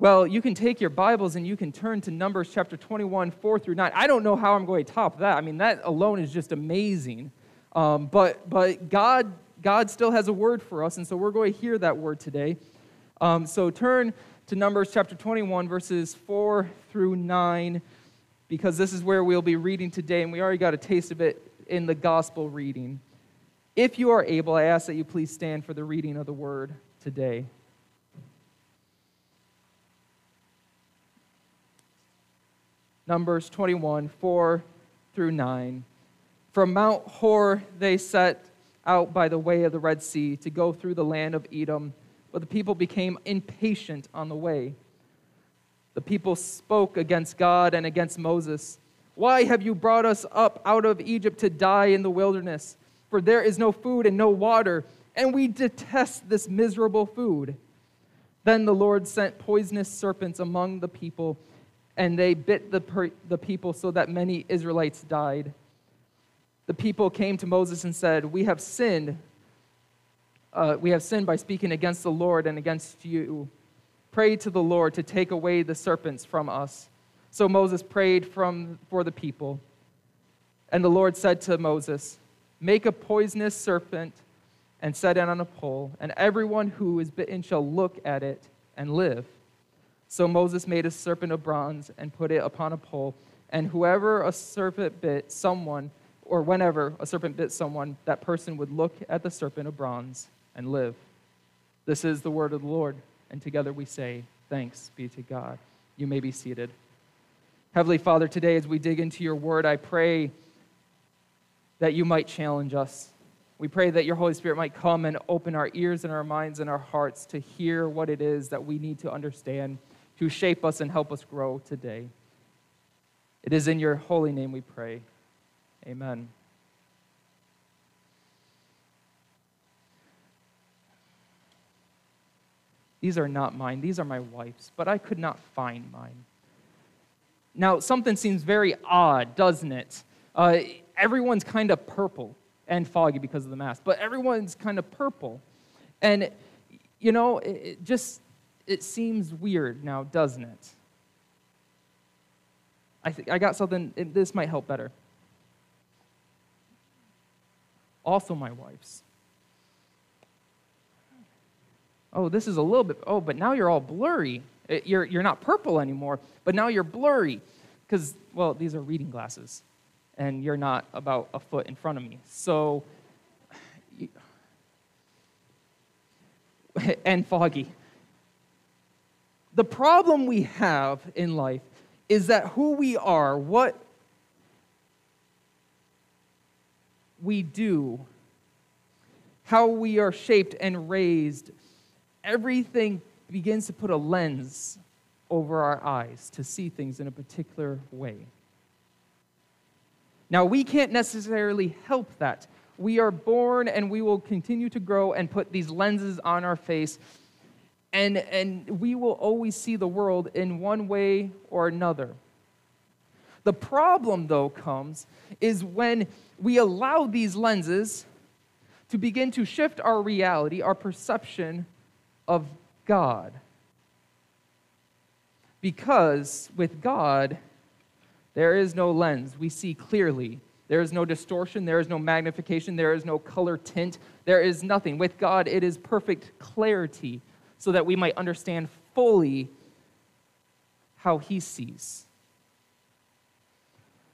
Well, you can take your Bibles and you can turn to Numbers chapter 21, 4 through 9. I don't know how I'm going to top that. I mean, that alone is just amazing. Um, but but God, God still has a word for us, and so we're going to hear that word today. Um, so turn to Numbers chapter 21, verses 4 through 9, because this is where we'll be reading today, and we already got a taste of it in the gospel reading. If you are able, I ask that you please stand for the reading of the word today. Numbers 21, 4 through 9. From Mount Hor they set out by the way of the Red Sea to go through the land of Edom, but the people became impatient on the way. The people spoke against God and against Moses. Why have you brought us up out of Egypt to die in the wilderness? For there is no food and no water, and we detest this miserable food. Then the Lord sent poisonous serpents among the people and they bit the, per- the people so that many Israelites died. The people came to Moses and said, We have sinned. Uh, we have sinned by speaking against the Lord and against you. Pray to the Lord to take away the serpents from us. So Moses prayed from, for the people. And the Lord said to Moses, Make a poisonous serpent and set it on a pole, and everyone who is bitten shall look at it and live. So Moses made a serpent of bronze and put it upon a pole, and whoever a serpent bit someone, or whenever a serpent bit someone, that person would look at the serpent of bronze and live. This is the word of the Lord, and together we say, Thanks be to God. You may be seated. Heavenly Father, today as we dig into your word, I pray that you might challenge us. We pray that your Holy Spirit might come and open our ears and our minds and our hearts to hear what it is that we need to understand to shape us and help us grow today. It is in your holy name we pray. Amen. These are not mine, these are my wife's, but I could not find mine. Now, something seems very odd, doesn't it? Uh, everyone's kind of purple and foggy because of the mask, but everyone's kind of purple. And, you know, it just it seems weird now, doesn't it? I, th- I got something, this might help better. Also, my wife's. Oh, this is a little bit, oh, but now you're all blurry. It, you're, you're not purple anymore, but now you're blurry. Because, well, these are reading glasses, and you're not about a foot in front of me. So, and foggy. The problem we have in life is that who we are, what we do, how we are shaped and raised, everything begins to put a lens over our eyes to see things in a particular way. Now, we can't necessarily help that. We are born and we will continue to grow and put these lenses on our face and, and we will always see the world in one way or another. The problem, though, comes is when we allow these lenses to begin to shift our reality, our perception of God. Because with God, there is no lens. We see clearly. There is no distortion. There is no magnification. There is no color tint. There is nothing. With God, it is perfect clarity so that we might understand fully how he sees.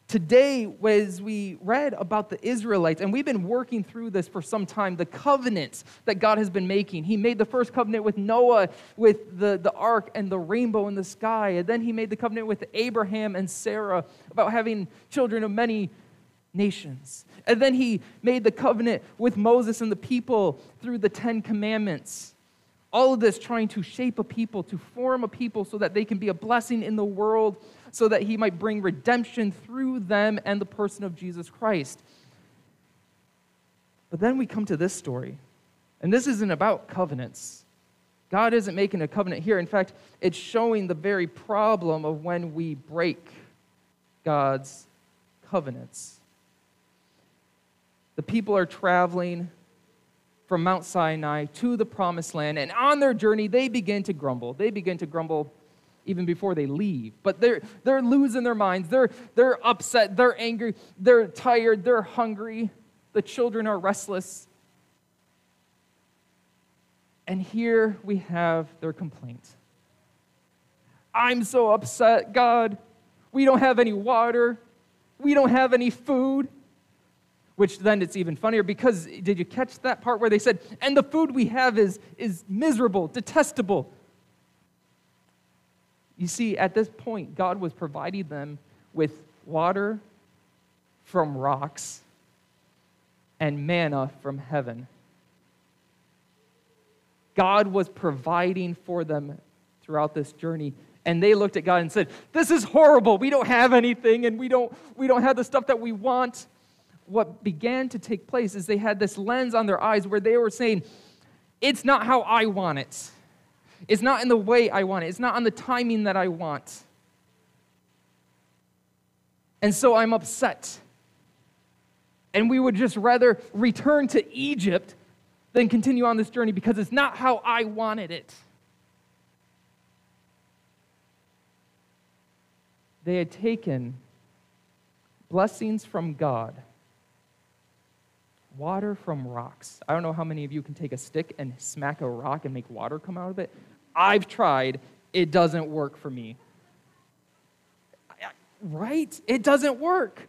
Today, as we read about the Israelites, and we've been working through this for some time, the covenants that God has been making. He made the first covenant with Noah, with the, the ark and the rainbow in the sky. And then he made the covenant with Abraham and Sarah about having children of many nations. And then he made the covenant with Moses and the people through the Ten Commandments. All of this trying to shape a people, to form a people so that they can be a blessing in the world, so that he might bring redemption through them and the person of Jesus Christ. But then we come to this story, and this isn't about covenants. God isn't making a covenant here. In fact, it's showing the very problem of when we break God's covenants. The people are traveling from Mount Sinai to the promised land. And on their journey, they begin to grumble. They begin to grumble even before they leave. But they're, they're losing their minds. They're, they're upset. They're angry. They're tired. They're hungry. The children are restless. And here we have their complaint I'm so upset, God. We don't have any water. We don't have any food. Which then it's even funnier because did you catch that part where they said, and the food we have is, is miserable, detestable? You see, at this point, God was providing them with water from rocks and manna from heaven. God was providing for them throughout this journey. And they looked at God and said, This is horrible. We don't have anything and we don't, we don't have the stuff that we want. What began to take place is they had this lens on their eyes where they were saying, It's not how I want it. It's not in the way I want it. It's not on the timing that I want. And so I'm upset. And we would just rather return to Egypt than continue on this journey because it's not how I wanted it. They had taken blessings from God, water from rocks. I don't know how many of you can take a stick and smack a rock and make water come out of it. I've tried, it doesn't work for me. Right? It doesn't work.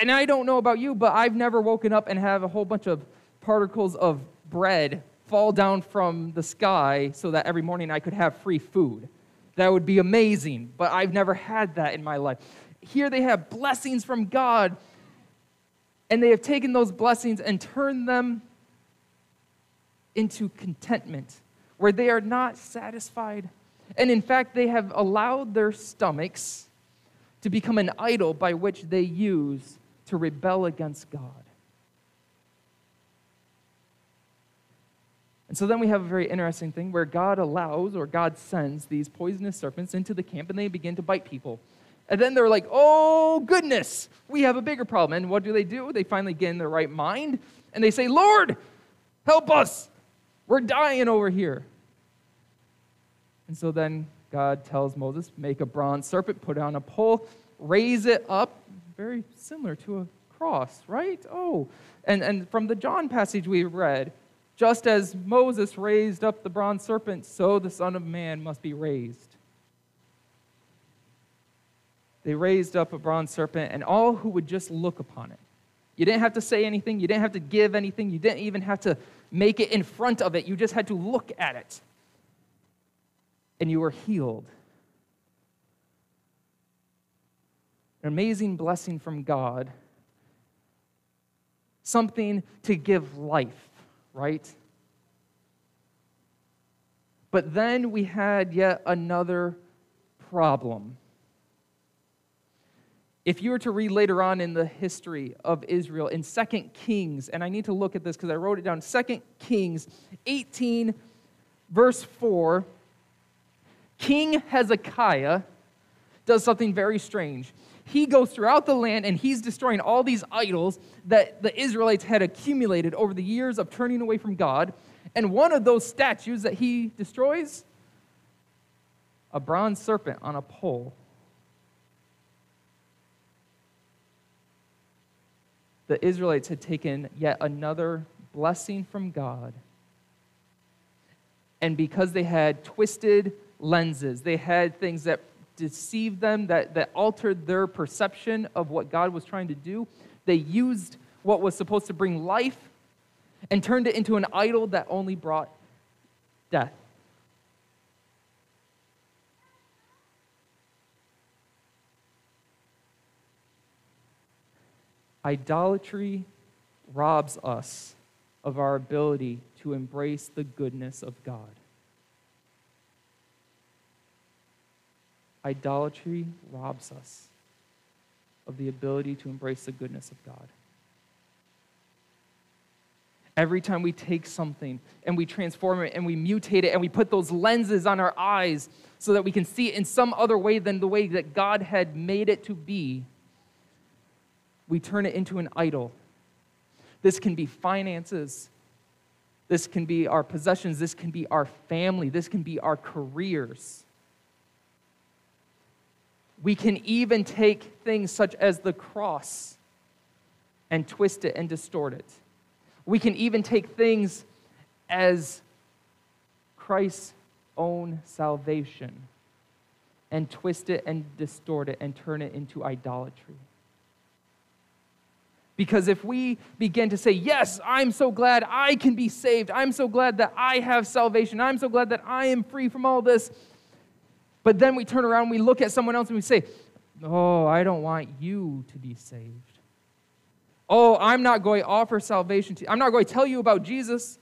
And I don't know about you, but I've never woken up and have a whole bunch of particles of bread fall down from the sky so that every morning I could have free food. That would be amazing, but I've never had that in my life. Here they have blessings from God, and they have taken those blessings and turned them into contentment, where they are not satisfied. And in fact, they have allowed their stomachs to become an idol by which they use to rebel against God. And so then we have a very interesting thing where God allows or God sends these poisonous serpents into the camp and they begin to bite people. And then they're like, oh, goodness, we have a bigger problem. And what do they do? They finally get in their right mind and they say, Lord, help us. We're dying over here. And so then God tells Moses, make a bronze serpent, put it on a pole, raise it up. Very similar to a cross, right? Oh, and, and from the John passage we read, just as Moses raised up the bronze serpent, so the Son of Man must be raised. They raised up a bronze serpent, and all who would just look upon it. You didn't have to say anything, you didn't have to give anything, you didn't even have to make it in front of it, you just had to look at it. And you were healed. An amazing blessing from God, something to give life right? But then we had yet another problem. If you were to read later on in the history of Israel in 2 Kings, and I need to look at this because I wrote it down 2 Kings 18, verse 4, King Hezekiah does something very strange he goes throughout the land and he's destroying all these idols that the Israelites had accumulated over the years of turning away from God. And one of those statues that he destroys, a bronze serpent on a pole. The Israelites had taken yet another blessing from God. And because they had twisted lenses, they had things that deceived them, that, that altered their perception of what God was trying to do. They used what was supposed to bring life and turned it into an idol that only brought death. Idolatry robs us of our ability to embrace the goodness of God. Idolatry robs us of the ability to embrace the goodness of God. Every time we take something and we transform it and we mutate it and we put those lenses on our eyes so that we can see it in some other way than the way that God had made it to be, we turn it into an idol. This can be finances. This can be our possessions. This can be our family. This can be our careers. We can even take things such as the cross and twist it and distort it. We can even take things as Christ's own salvation and twist it and distort it and turn it into idolatry. Because if we begin to say, Yes, I'm so glad I can be saved, I'm so glad that I have salvation, I'm so glad that I am free from all this, but then we turn around, we look at someone else and we say, Oh, I don't want you to be saved. Oh, I'm not going to offer salvation to you. I'm not going to tell you about Jesus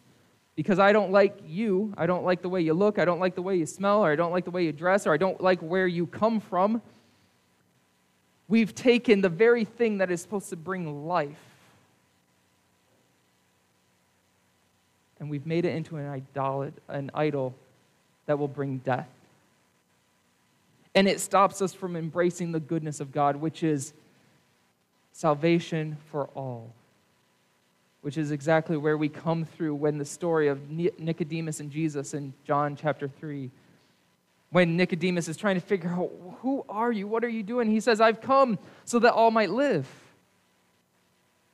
because I don't like you. I don't like the way you look. I don't like the way you smell, or I don't like the way you dress, or I don't like where you come from. We've taken the very thing that is supposed to bring life and we've made it into an, idol, an idol that will bring death. And it stops us from embracing the goodness of God, which is salvation for all which is exactly where we come through when the story of Nicodemus and Jesus in John chapter 3. When Nicodemus is trying to figure out, who are you? What are you doing? He says, I've come so that all might live.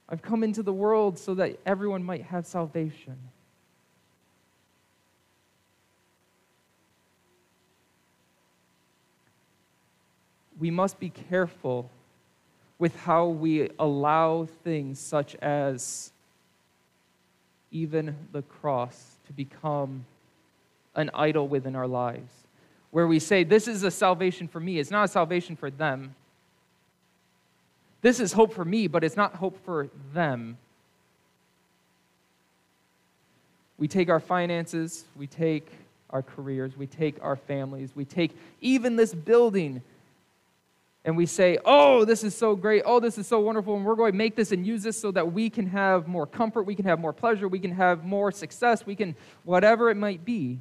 I've come into the world so that everyone might have salvation. We must be careful with how we allow things such as even the cross to become an idol within our lives. Where we say, This is a salvation for me, it's not a salvation for them. This is hope for me, but it's not hope for them. We take our finances, we take our careers, we take our families, we take even this building and we say, oh, this is so great, oh, this is so wonderful, and we're going to make this and use this so that we can have more comfort, we can have more pleasure, we can have more success, we can, whatever it might be.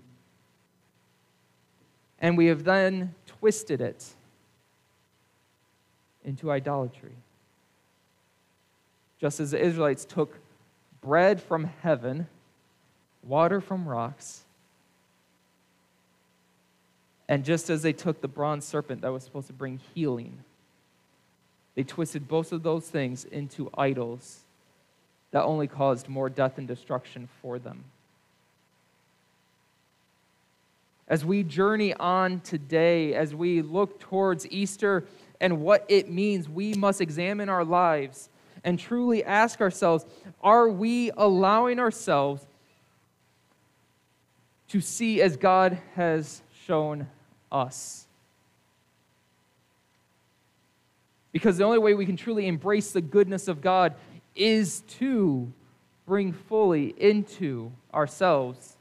And we have then twisted it into idolatry. Just as the Israelites took bread from heaven, water from rocks, and just as they took the bronze serpent that was supposed to bring healing, they twisted both of those things into idols that only caused more death and destruction for them. As we journey on today, as we look towards Easter and what it means, we must examine our lives and truly ask ourselves are we allowing ourselves to see as God has shown us. Because the only way we can truly embrace the goodness of God is to bring fully into ourselves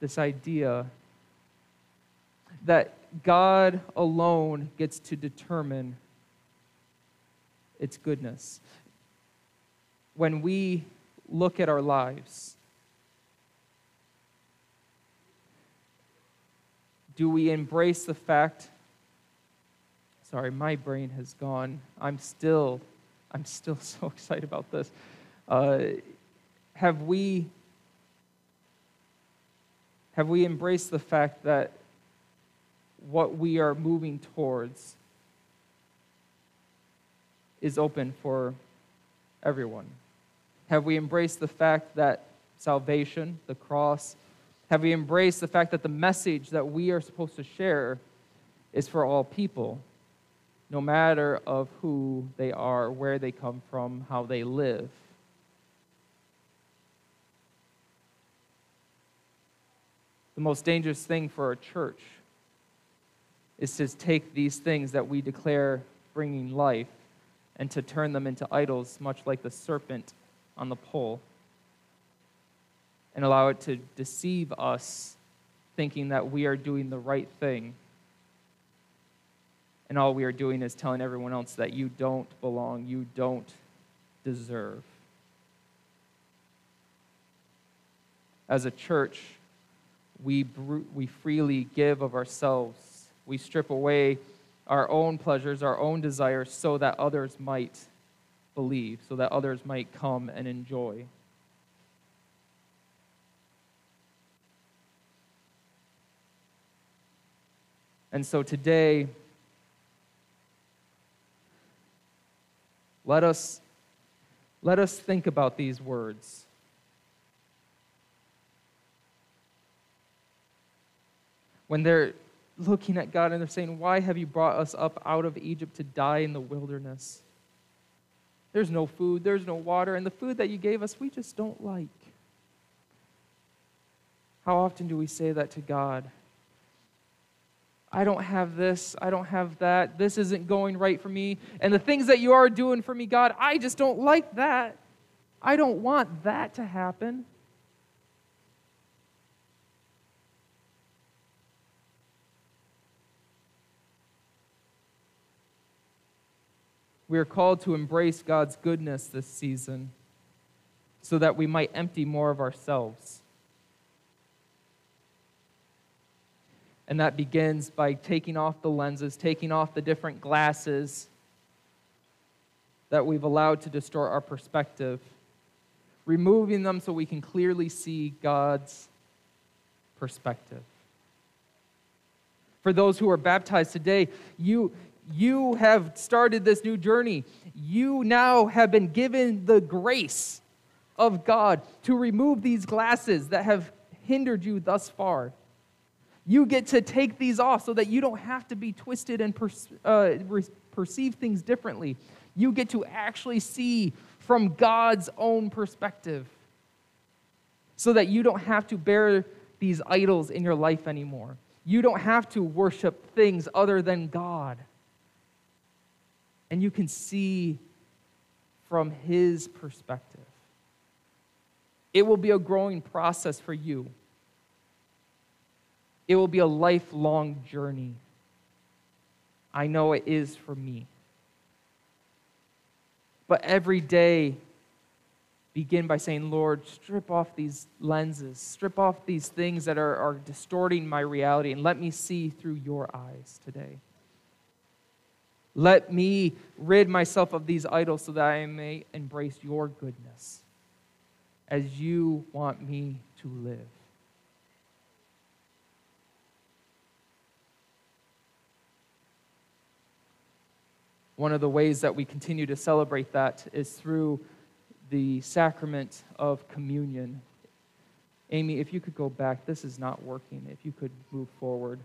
this idea that God alone gets to determine its goodness. When we look at our lives, Do we embrace the fact? Sorry, my brain has gone. I'm still, I'm still so excited about this. Uh, have we, have we embraced the fact that what we are moving towards is open for everyone? Have we embraced the fact that salvation, the cross, have we embraced the fact that the message that we are supposed to share is for all people, no matter of who they are, where they come from, how they live? The most dangerous thing for a church is to take these things that we declare bringing life and to turn them into idols, much like the serpent on the pole and allow it to deceive us, thinking that we are doing the right thing. And all we are doing is telling everyone else that you don't belong, you don't deserve. As a church, we, we freely give of ourselves. We strip away our own pleasures, our own desires, so that others might believe, so that others might come and enjoy. And so today, let us, let us think about these words. When they're looking at God and they're saying, Why have you brought us up out of Egypt to die in the wilderness? There's no food, there's no water, and the food that you gave us, we just don't like. How often do we say that to God? I don't have this, I don't have that, this isn't going right for me. And the things that you are doing for me, God, I just don't like that. I don't want that to happen. We are called to embrace God's goodness this season so that we might empty more of ourselves. And that begins by taking off the lenses, taking off the different glasses that we've allowed to distort our perspective, removing them so we can clearly see God's perspective. For those who are baptized today, you, you have started this new journey. You now have been given the grace of God to remove these glasses that have hindered you thus far. You get to take these off so that you don't have to be twisted and uh, perceive things differently. You get to actually see from God's own perspective so that you don't have to bear these idols in your life anymore. You don't have to worship things other than God and you can see from his perspective. It will be a growing process for you. It will be a lifelong journey. I know it is for me. But every day, begin by saying, Lord, strip off these lenses, strip off these things that are, are distorting my reality, and let me see through your eyes today. Let me rid myself of these idols so that I may embrace your goodness as you want me to live. One of the ways that we continue to celebrate that is through the sacrament of communion. Amy, if you could go back, this is not working. If you could move forward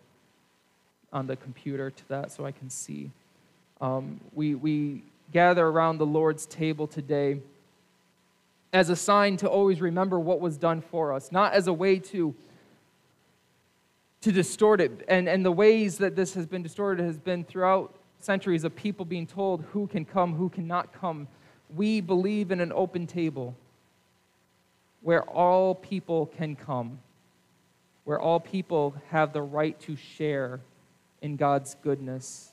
on the computer to that so I can see. Um, we, we gather around the Lord's table today as a sign to always remember what was done for us, not as a way to, to distort it. And, and the ways that this has been distorted has been throughout centuries of people being told who can come, who cannot come. We believe in an open table where all people can come, where all people have the right to share in God's goodness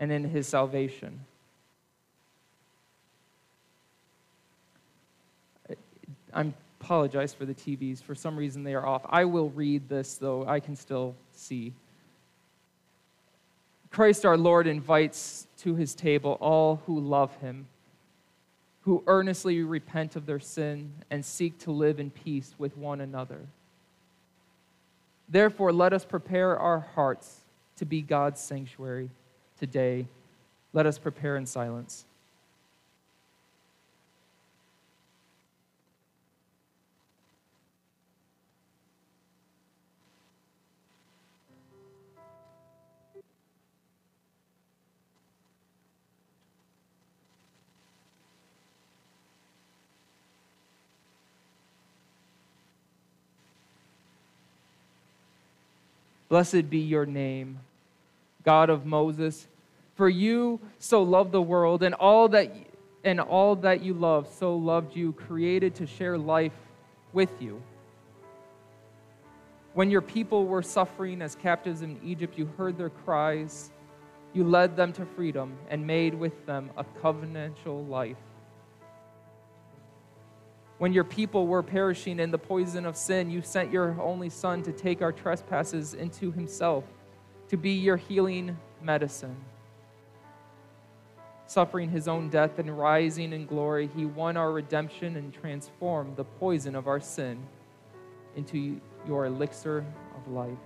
and in his salvation. I apologize for the TVs. For some reason, they are off. I will read this, though I can still see. Christ our Lord invites to his table all who love him, who earnestly repent of their sin and seek to live in peace with one another. Therefore, let us prepare our hearts to be God's sanctuary today. Let us prepare in silence. Blessed be your name, God of Moses. For you so loved the world, and all that and all that you love so loved you, created to share life with you. When your people were suffering as captives in Egypt, you heard their cries. You led them to freedom and made with them a covenantal life. When your people were perishing in the poison of sin, you sent your only Son to take our trespasses into Himself, to be your healing medicine suffering his own death and rising in glory, he won our redemption and transformed the poison of our sin into your elixir of life.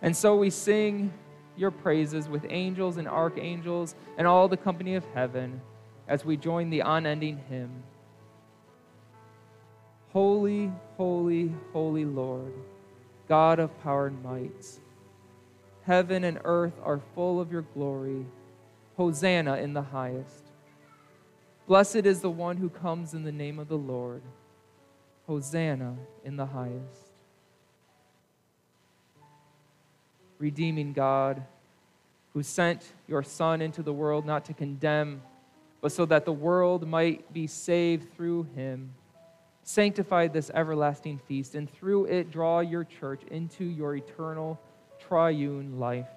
And so we sing your praises with angels and archangels and all the company of heaven as we join the unending hymn. Holy, holy, holy Lord, God of power and might. Heaven and earth are full of your glory. Hosanna in the highest. Blessed is the one who comes in the name of the Lord. Hosanna in the highest. Redeeming God, who sent your Son into the world not to condemn, but so that the world might be saved through him. Sanctify this everlasting feast, and through it draw your church into your eternal triune life.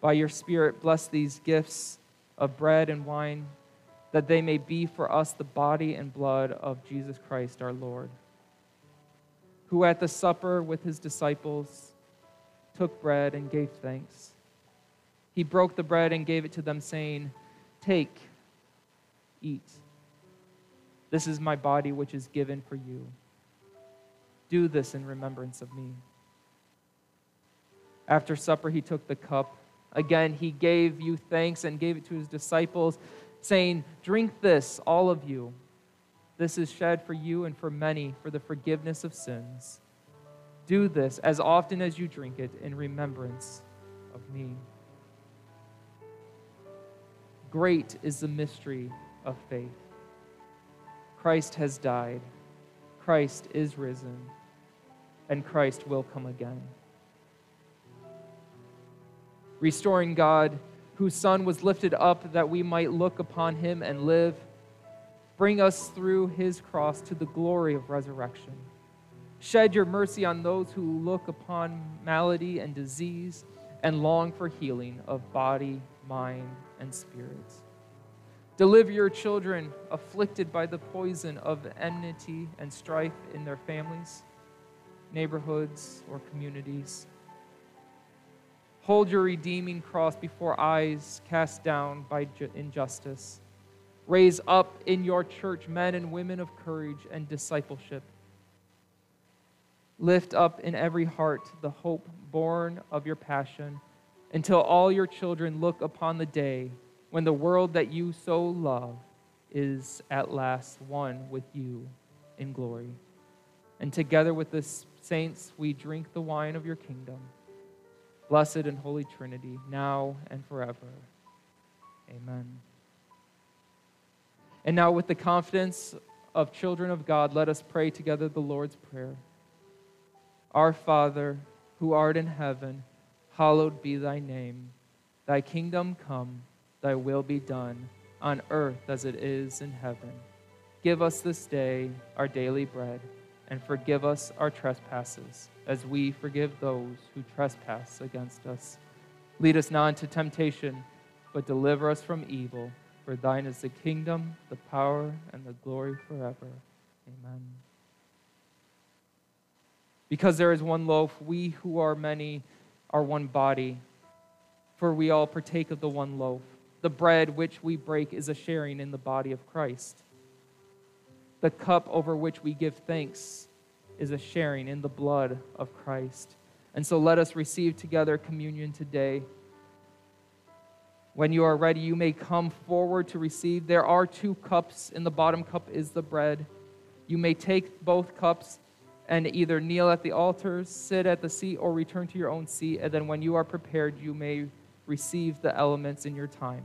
By your Spirit, bless these gifts of bread and wine, that they may be for us the body and blood of Jesus Christ our Lord, who at the supper with his disciples took bread and gave thanks. He broke the bread and gave it to them, saying, Take, eat. This is my body, which is given for you. Do this in remembrance of me. After supper, he took the cup. Again, he gave you thanks and gave it to his disciples, saying, Drink this, all of you. This is shed for you and for many for the forgiveness of sins. Do this as often as you drink it in remembrance of me. Great is the mystery of faith. Christ has died, Christ is risen, and Christ will come again restoring God, whose Son was lifted up that we might look upon him and live. Bring us through his cross to the glory of resurrection. Shed your mercy on those who look upon malady and disease and long for healing of body, mind, and spirit. Deliver your children afflicted by the poison of enmity and strife in their families, neighborhoods, or communities. Hold your redeeming cross before eyes cast down by injustice. Raise up in your church men and women of courage and discipleship. Lift up in every heart the hope born of your passion until all your children look upon the day when the world that you so love is at last one with you in glory. And together with the saints, we drink the wine of your kingdom blessed and holy Trinity, now and forever. Amen. And now, with the confidence of children of God, let us pray together the Lord's Prayer. Our Father, who art in heaven, hallowed be thy name. Thy kingdom come, thy will be done, on earth as it is in heaven. Give us this day our daily bread, and forgive us our trespasses as we forgive those who trespass against us. Lead us not into temptation, but deliver us from evil. For thine is the kingdom, the power, and the glory forever. Amen. Because there is one loaf, we who are many are one body, for we all partake of the one loaf. The bread which we break is a sharing in the body of Christ. The cup over which we give thanks is a sharing in the blood of Christ. And so let us receive together communion today. When you are ready, you may come forward to receive. There are two cups. In the bottom cup is the bread. You may take both cups and either kneel at the altar, sit at the seat, or return to your own seat. And then when you are prepared, you may receive the elements in your time.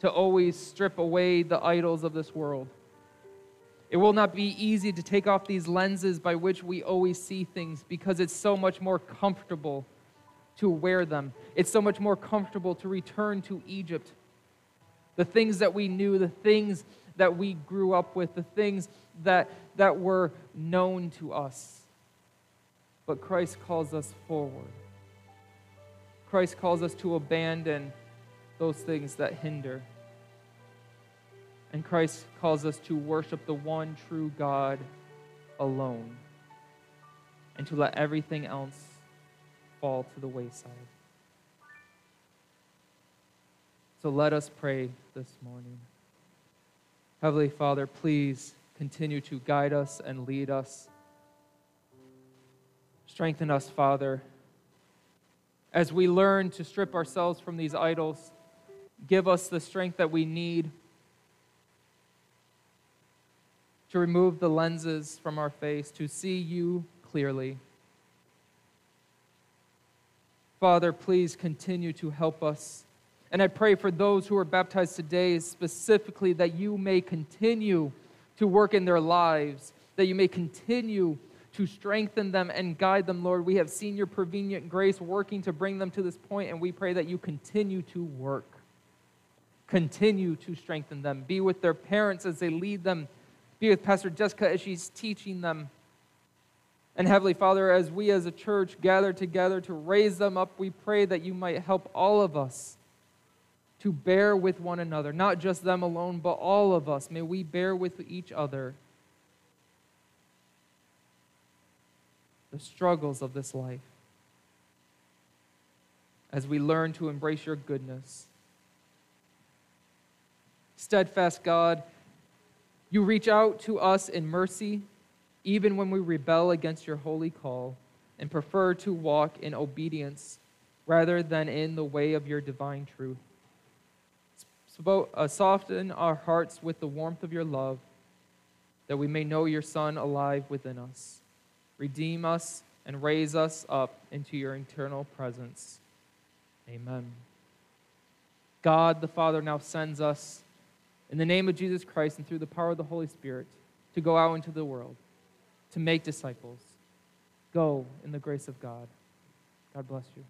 to always strip away the idols of this world. It will not be easy to take off these lenses by which we always see things because it's so much more comfortable to wear them. It's so much more comfortable to return to Egypt. The things that we knew, the things that we grew up with, the things that, that were known to us. But Christ calls us forward. Christ calls us to abandon those things that hinder. And Christ calls us to worship the one true God alone and to let everything else fall to the wayside. So let us pray this morning. Heavenly Father, please continue to guide us and lead us. Strengthen us, Father, as we learn to strip ourselves from these idols. Give us the strength that we need to remove the lenses from our face, to see you clearly. Father, please continue to help us. And I pray for those who are baptized today, specifically, that you may continue to work in their lives, that you may continue to strengthen them and guide them, Lord. We have seen your prevenient grace working to bring them to this point, and we pray that you continue to work. Continue to strengthen them. Be with their parents as they lead them be with Pastor Jessica as she's teaching them. And Heavenly Father, as we as a church gather together to raise them up, we pray that you might help all of us to bear with one another, not just them alone, but all of us. May we bear with each other the struggles of this life as we learn to embrace your goodness. Steadfast God, you reach out to us in mercy, even when we rebel against your holy call and prefer to walk in obedience rather than in the way of your divine truth. Uh, soften our hearts with the warmth of your love, that we may know your Son alive within us. Redeem us and raise us up into your eternal presence. Amen. God the Father now sends us in the name of Jesus Christ and through the power of the Holy Spirit to go out into the world, to make disciples. Go in the grace of God. God bless you.